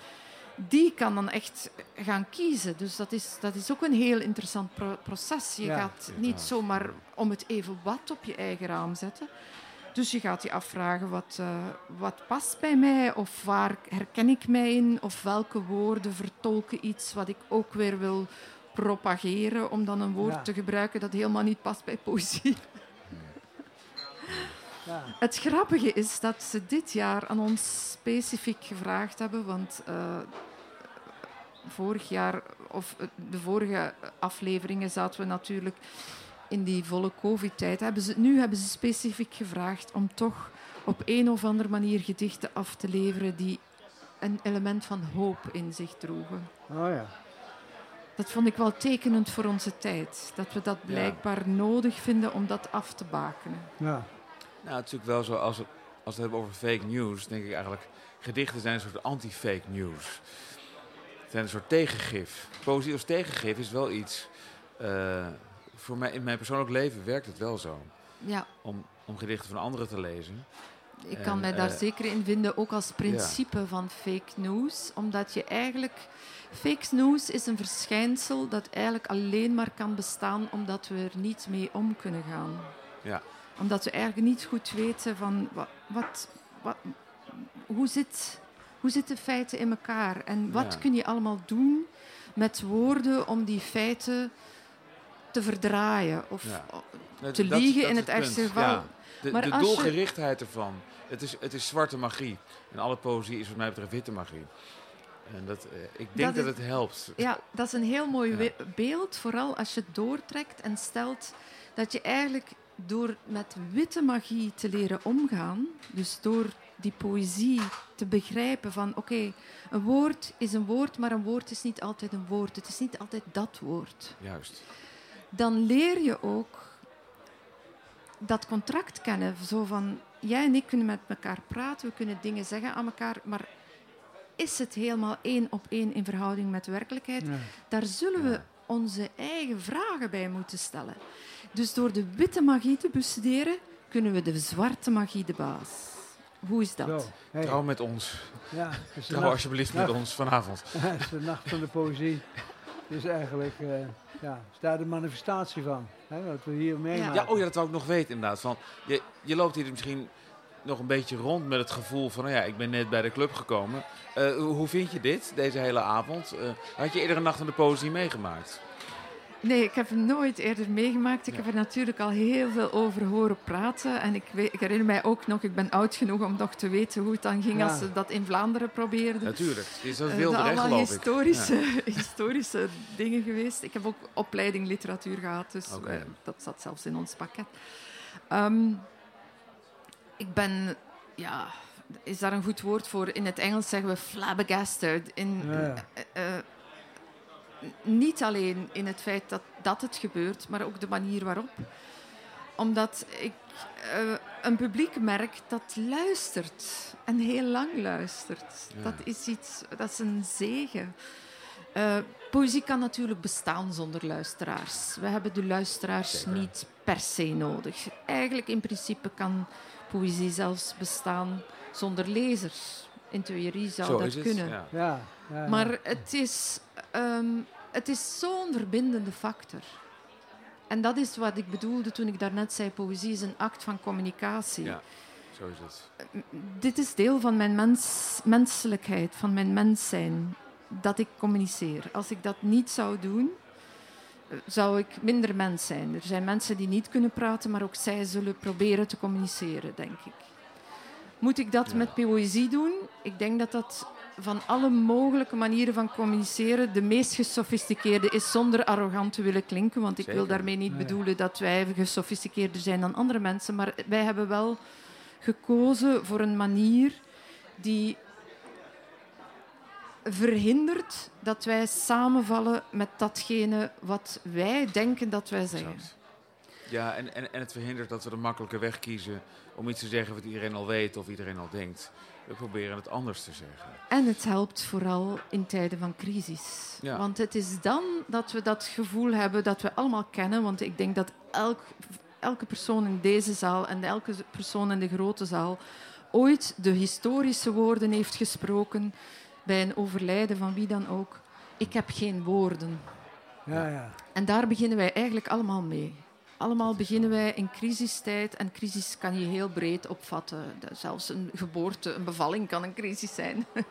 die kan dan echt gaan kiezen. Dus dat is, dat is ook een heel interessant pro- proces. Je
Ja.
gaat niet zomaar om het even wat op je eigen raam zetten. Dus je gaat je afvragen wat, eh, wat past bij mij of waar herken ik mij in of welke woorden vertolken iets wat ik ook weer wil propageren om dan een woord
Ja.
te gebruiken dat helemaal niet past bij poëzie.
Ja.
Het grappige is dat ze dit jaar aan ons specifiek gevraagd hebben, want eh, vorig jaar, of eh, de vorige afleveringen zaten we natuurlijk in die volle covid-tijd. Hebben ze, nu hebben ze specifiek gevraagd om toch op een of andere manier gedichten af te leveren die een element van hoop in zich droegen.
Oh ja.
Dat vond ik wel tekenend voor onze tijd. Dat we dat blijkbaar nodig vinden om dat af te bakenen.
ja.
Nou, natuurlijk wel zo, als, het, als we het hebben over fake news, denk ik eigenlijk, gedichten zijn een soort anti-fake news. Het zijn een soort tegengif. Poëzie als tegengif is wel iets, eh, voor mij, in mijn persoonlijk leven werkt het wel zo.
Ja,
Om, om gedichten van anderen te lezen.
ik
En,
kan mij daar
eh,
zeker in vinden, ook als principe van fake news. Omdat je eigenlijk... Fake news is een verschijnsel dat eigenlijk alleen maar kan bestaan omdat we er niet mee om kunnen gaan.
Ja.
Omdat we eigenlijk niet goed weten van wat, wat, wat, hoe, zit, hoe zitten feiten in elkaar en wat
Ja.
kun je allemaal doen met woorden om die feiten te verdraaien of
Ja.
te
dat-
liegen
dat
in
is
het ergste geval.
Ja. De,
Maar
de
je-
doelgerichtheid ervan. Het is, het is zwarte magie. En alle poëzie is wat mij betreft witte magie. En dat, eh, ik denk
Dat
het helpt.
Ja, dat is een heel mooi
Ja.
beeld, vooral als je het doortrekt en stelt dat je eigenlijk door met witte magie te leren omgaan, dus door die poëzie te begrijpen van oké, een woord is een woord, maar een woord is niet altijd een woord. Het is niet altijd dat woord.
Juist.
Dan leer je ook dat contract kennen. Zo van, jij en ik kunnen met elkaar praten, we kunnen dingen zeggen aan elkaar, maar is het helemaal één op één in verhouding met de werkelijkheid?
Ja.
Daar zullen we onze eigen vragen bij moeten stellen. Dus door de witte magie te bestuderen, kunnen we de zwarte magie de baas. Hoe is dat?
Zo, hey.
Trouw met ons.
Ja,
Trouw
nacht-
alsjeblieft met ons vanavond.
het is de nacht van de poëzie. Het is eigenlijk, eh, ja, is daar de manifestatie van. Hè, wat we hier meemaken.
Ja, oh ja, dat wou ik nog weten inderdaad. Van, je, je loopt hier misschien nog een beetje rond met het gevoel van... Nou ja, ik ben net bij de club gekomen. Eh, hoe hoe vind je dit, deze hele avond? Eh, had je eerder een nacht van de poëzie meegemaakt?
Nee, ik heb het nooit eerder meegemaakt. Ik heb er natuurlijk al heel veel over horen praten. En ik, weet, ik herinner mij ook nog, ik ben oud genoeg om nog te weten hoe het dan ging
Ja.
als ze dat in Vlaanderen probeerden.
Natuurlijk. Is dat
Eh, dat
recht,
allemaal historische, historische dingen geweest. Ik heb ook opleiding literatuur gehad, dus wij- dat zat zelfs in ons pakket. Ehm, ik ben, ja, is daar een goed woord voor? In het Engels zeggen we flabbergasted. In, eh, eh, niet alleen in het feit dat, dat het gebeurt, maar ook de manier waarop. Omdat ik eh, een publiek merk dat luistert en heel lang luistert.
Ja.
Dat is iets, dat is een zegen. Eh, poëzie kan natuurlijk bestaan zonder luisteraars. We hebben de luisteraars
Zeker.
niet per se nodig. Eigenlijk in principe kan poëzie zelfs bestaan zonder lezers. In theorie zou
Zo
dat kunnen.
Ja.
Ja, ja.
Maar het is, ehm, het is zo'n verbindende factor. En dat is wat ik bedoelde toen ik daarnet zei: poëzie is een act van communicatie.
Ja. Zo is het.
Dit is deel van mijn mens, menselijkheid, van mijn mens zijn, dat ik communiceer. Als ik dat niet zou doen, zou ik minder mens zijn. Er zijn mensen die niet kunnen praten, maar ook zij zullen proberen te communiceren, denk ik. Moet ik dat
Ja.
met poëzie doen? Ik denk dat dat van alle mogelijke manieren van communiceren de meest gesofisticeerde is, zonder arrogant te willen klinken. Want ik wil daarmee niet bedoelen dat wij gesofisticeerder zijn dan andere mensen. Maar wij hebben wel gekozen voor een manier die verhindert dat wij samenvallen met datgene wat wij denken dat wij zeggen.
Exact. Ja, en, en, en het verhindert dat we de makkelijke weg kiezen om iets te zeggen wat iedereen al weet of iedereen al denkt. We proberen het anders te zeggen.
En het helpt vooral in tijden van crisis.
Ja.
Want het is dan dat we dat gevoel hebben dat we allemaal kennen. Want ik denk dat elk, elke persoon in deze zaal en elke persoon in de grote zaal ooit de historische woorden heeft gesproken bij een overlijden van wie dan ook. Ik heb geen woorden.
ja, ja.
En daar beginnen wij eigenlijk allemaal mee. Allemaal beginnen wij in crisistijd. En crisis kan je heel breed opvatten. Zelfs een geboorte, een bevalling kan een crisis zijn.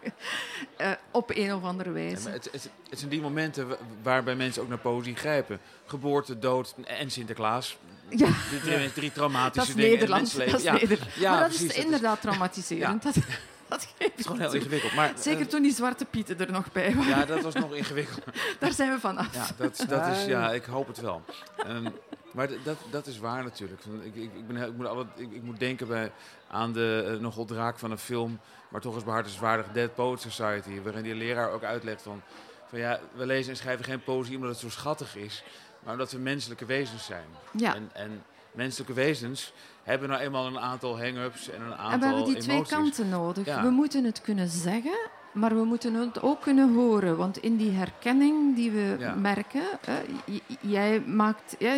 Eh, op een of andere
Ja,
wijze.
maar het, het, het zijn die momenten wa- waarbij mensen ook naar poëzie grijpen. Geboorte, dood en Sinterklaas.
Ja,
Die drie, drie traumatische
dat is
dingen in het
Nederlands. Dat is
ja,
Nederlands.
ja,
maar dat
precies,
is
dat
inderdaad traumatiserend. Dat,
is gewoon heel
toe.
ingewikkeld. Maar,
Zeker
eh,
toen die zwarte pieten er nog bij waren.
ja, dat was nog ingewikkeld.
Daar zijn we vanaf.
Ja, dat, is- dat is, ja, ik hoop het wel. Ehm, maar dat, dat is waar natuurlijk. Ik, ik, ik, ben, ik, moet ik, moet denken bij, aan de eh, nogal draak van een film, maar toch is behartenswaardig Dead Poet Society, waarin die leraar ook uitlegt van, van ja, we lezen en schrijven geen poëzie omdat het zo schattig is, maar omdat we menselijke wezens zijn.
Ja.
En, en menselijke wezens hebben nou eenmaal een aantal hang-ups en een aantal
En we hebben die
emoties.
twee kanten nodig.
Ja.
We moeten het kunnen zeggen, maar we moeten het ook kunnen horen. Want in die herkenning die we
Ja.
merken, hè, jij maakt, ja,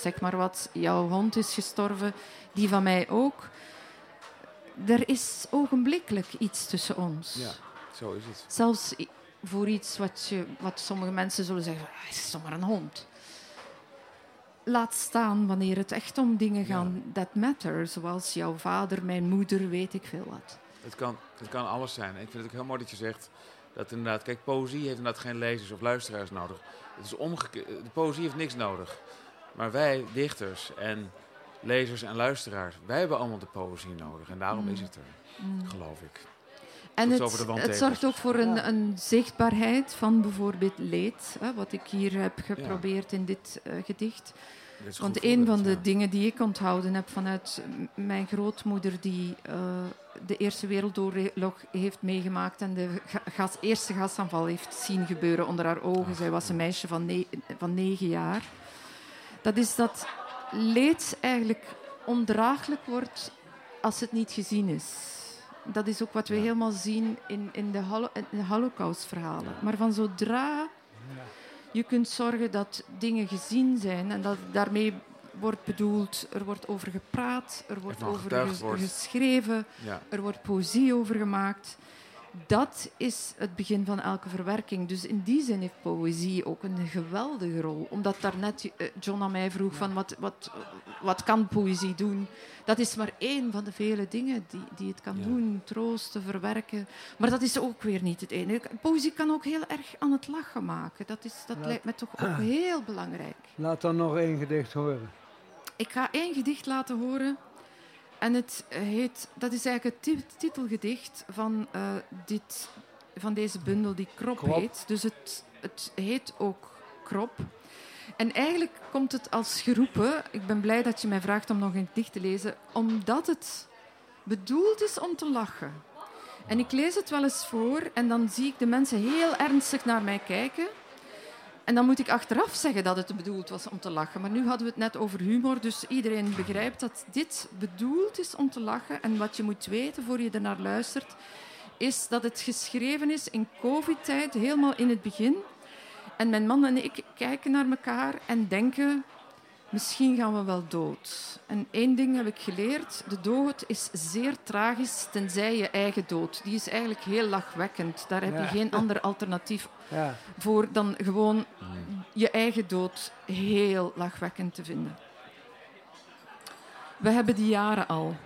zeg maar wat, jouw hond is gestorven, die van mij ook. er is ogenblikkelijk iets tussen ons.
Ja, zo is het.
Zelfs voor iets wat, je, wat sommige mensen zullen zeggen, "Ah, het is toch maar een hond. Laat staan wanneer het echt om dingen
Ja.
gaan that matter, zoals jouw vader, mijn moeder, weet ik veel wat.
Het kan, het kan alles zijn. Ik vind het ook heel mooi dat je zegt dat inderdaad, kijk, poëzie heeft inderdaad geen lezers of luisteraars nodig. Het is omgekeerd. De poëzie heeft niks nodig. Maar wij, dichters en lezers en luisteraars, wij hebben allemaal de poëzie nodig. En daarom
Mm.
is het er,
Mm.
geloof ik.
En het, het zorgt ook voor een,
Ja.
een zichtbaarheid van bijvoorbeeld leed, hè, wat ik hier heb geprobeerd in dit eh, gedicht.
Dit
Want een van de
ja.
dingen die ik onthouden heb vanuit mijn grootmoeder, die eh, de Eerste Wereldoorlog heeft meegemaakt en de ga- gas, eerste gasaanval heeft zien gebeuren onder haar ogen. Zij was een meisje van, ne- van negen jaar. Dat is dat leed eigenlijk ondraaglijk wordt als het niet gezien is. Dat is ook wat we
Ja.
helemaal zien in, in de, holo- in de Holocaustverhalen. Maar van zodra je kunt zorgen dat dingen gezien zijn en dat daarmee wordt bedoeld, er wordt over gepraat, er wordt over
getuigd
ges-
wordt.
geschreven,
Ja.
er wordt poëzie over gemaakt. Dat is het begin van elke verwerking. Dus in die zin heeft poëzie ook een geweldige rol. Omdat daarnet eh, John aan mij vroeg van wat, wat, wat kan poëzie doen? Dat is maar één van de vele dingen die, die het kan
Ja.
doen. Troosten, verwerken. Maar dat is ook weer niet het enige. Poëzie kan ook heel erg aan het lachen maken. Dat, is, dat lijkt me toch ook heel belangrijk.
Laat dan nog één gedicht horen.
Ik ga één gedicht laten horen. En het heet, dat is eigenlijk het ti- titelgedicht van, eh, dit, van deze bundel die Krop,
Krop.
heet. Dus het, het heet ook Krop. En eigenlijk komt het als geroepen. Ik ben blij dat je mij vraagt om nog een gedicht te lezen, omdat het bedoeld is om te lachen. En ik lees het wel eens voor en dan zie ik de mensen heel ernstig naar mij kijken. En dan moet ik achteraf zeggen dat het bedoeld was om te lachen. Maar nu hadden we het net over humor, dus iedereen begrijpt dat dit bedoeld is om te lachen. En wat je moet weten voor je ernaar luistert, is dat het geschreven is in covid-tijd, helemaal in het begin. En mijn man en ik kijken naar elkaar en denken, misschien gaan we wel dood. En één ding heb ik geleerd, de dood is zeer tragisch, tenzij je eigen dood. Die is eigenlijk heel lachwekkend. Daar heb je
Ja.
geen ander alternatief
Ja.
voor dan gewoon je eigen dood heel lachwekkend te vinden. We hebben die jaren al.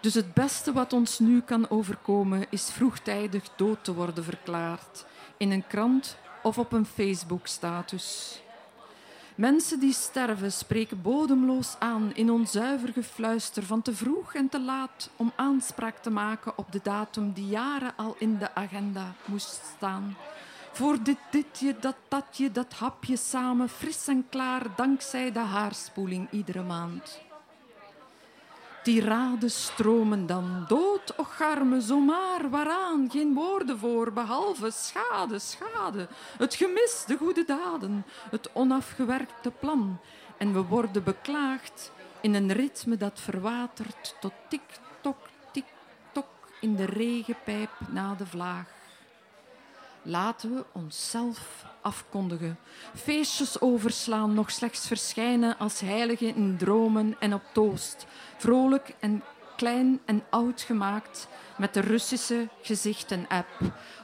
Dus het beste wat ons nu kan overkomen is vroegtijdig dood te worden verklaard. In een krant of op een Facebook-status. Mensen die sterven spreken bodemloos aan in onzuiver gefluister van te vroeg en te laat om aanspraak te maken op de datum die jaren al in de agenda moest staan. Voor dit ditje, dat datje, dat hapje samen, fris en klaar, dankzij de haarspoeling iedere maand. Tiraden stromen dan, dood, och arme, zomaar, waaraan, geen woorden voor, behalve schade, schade, het gemis, de goede daden, het onafgewerkte plan. En we worden beklaagd in een ritme dat verwatert tot tik-tok, tik-tok in de regenpijp na de vlaag. Laten we onszelf afkondigen. Feestjes overslaan, nog slechts verschijnen als heiligen in dromen en op toost. Vrolijk en klein en oud gemaakt met de Russische gezichten-app.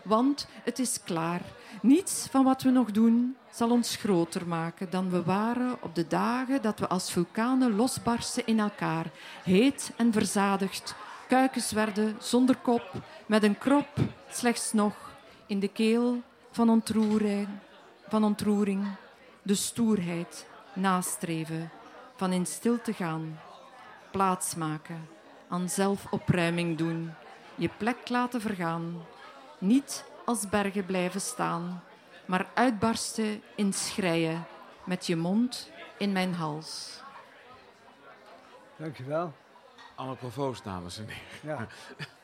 Want het is klaar. Niets van wat we nog doen zal ons groter maken dan we waren op de dagen dat we als vulkanen losbarsten in elkaar. Heet en verzadigd. Kuikens werden zonder kop, met een krop slechts nog in de keel van ontroering, van ontroering, de stoerheid, nastreven, van in stilte gaan, plaatsmaken, aan zelfopruiming doen, je plek laten vergaan, niet als bergen blijven staan, maar uitbarsten in schreien, met je mond in mijn hals.
Dankjewel.
Allemaal provo's, dames en heren.
Ja.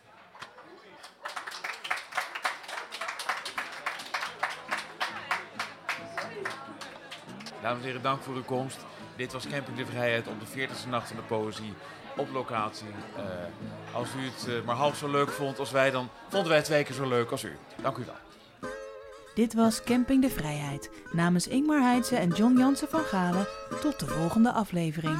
Dames en heren, dank voor uw komst. Dit was Camping de Vrijheid op de 40e Nacht van de Poëzie op locatie. Eh, als u het eh, maar half zo leuk vond als wij, dan vonden wij het twee keer zo leuk als u. Dank u wel.
Dit was Camping de Vrijheid. Namens Ingmar Heidse en John Jansen van Galen. Tot de volgende aflevering.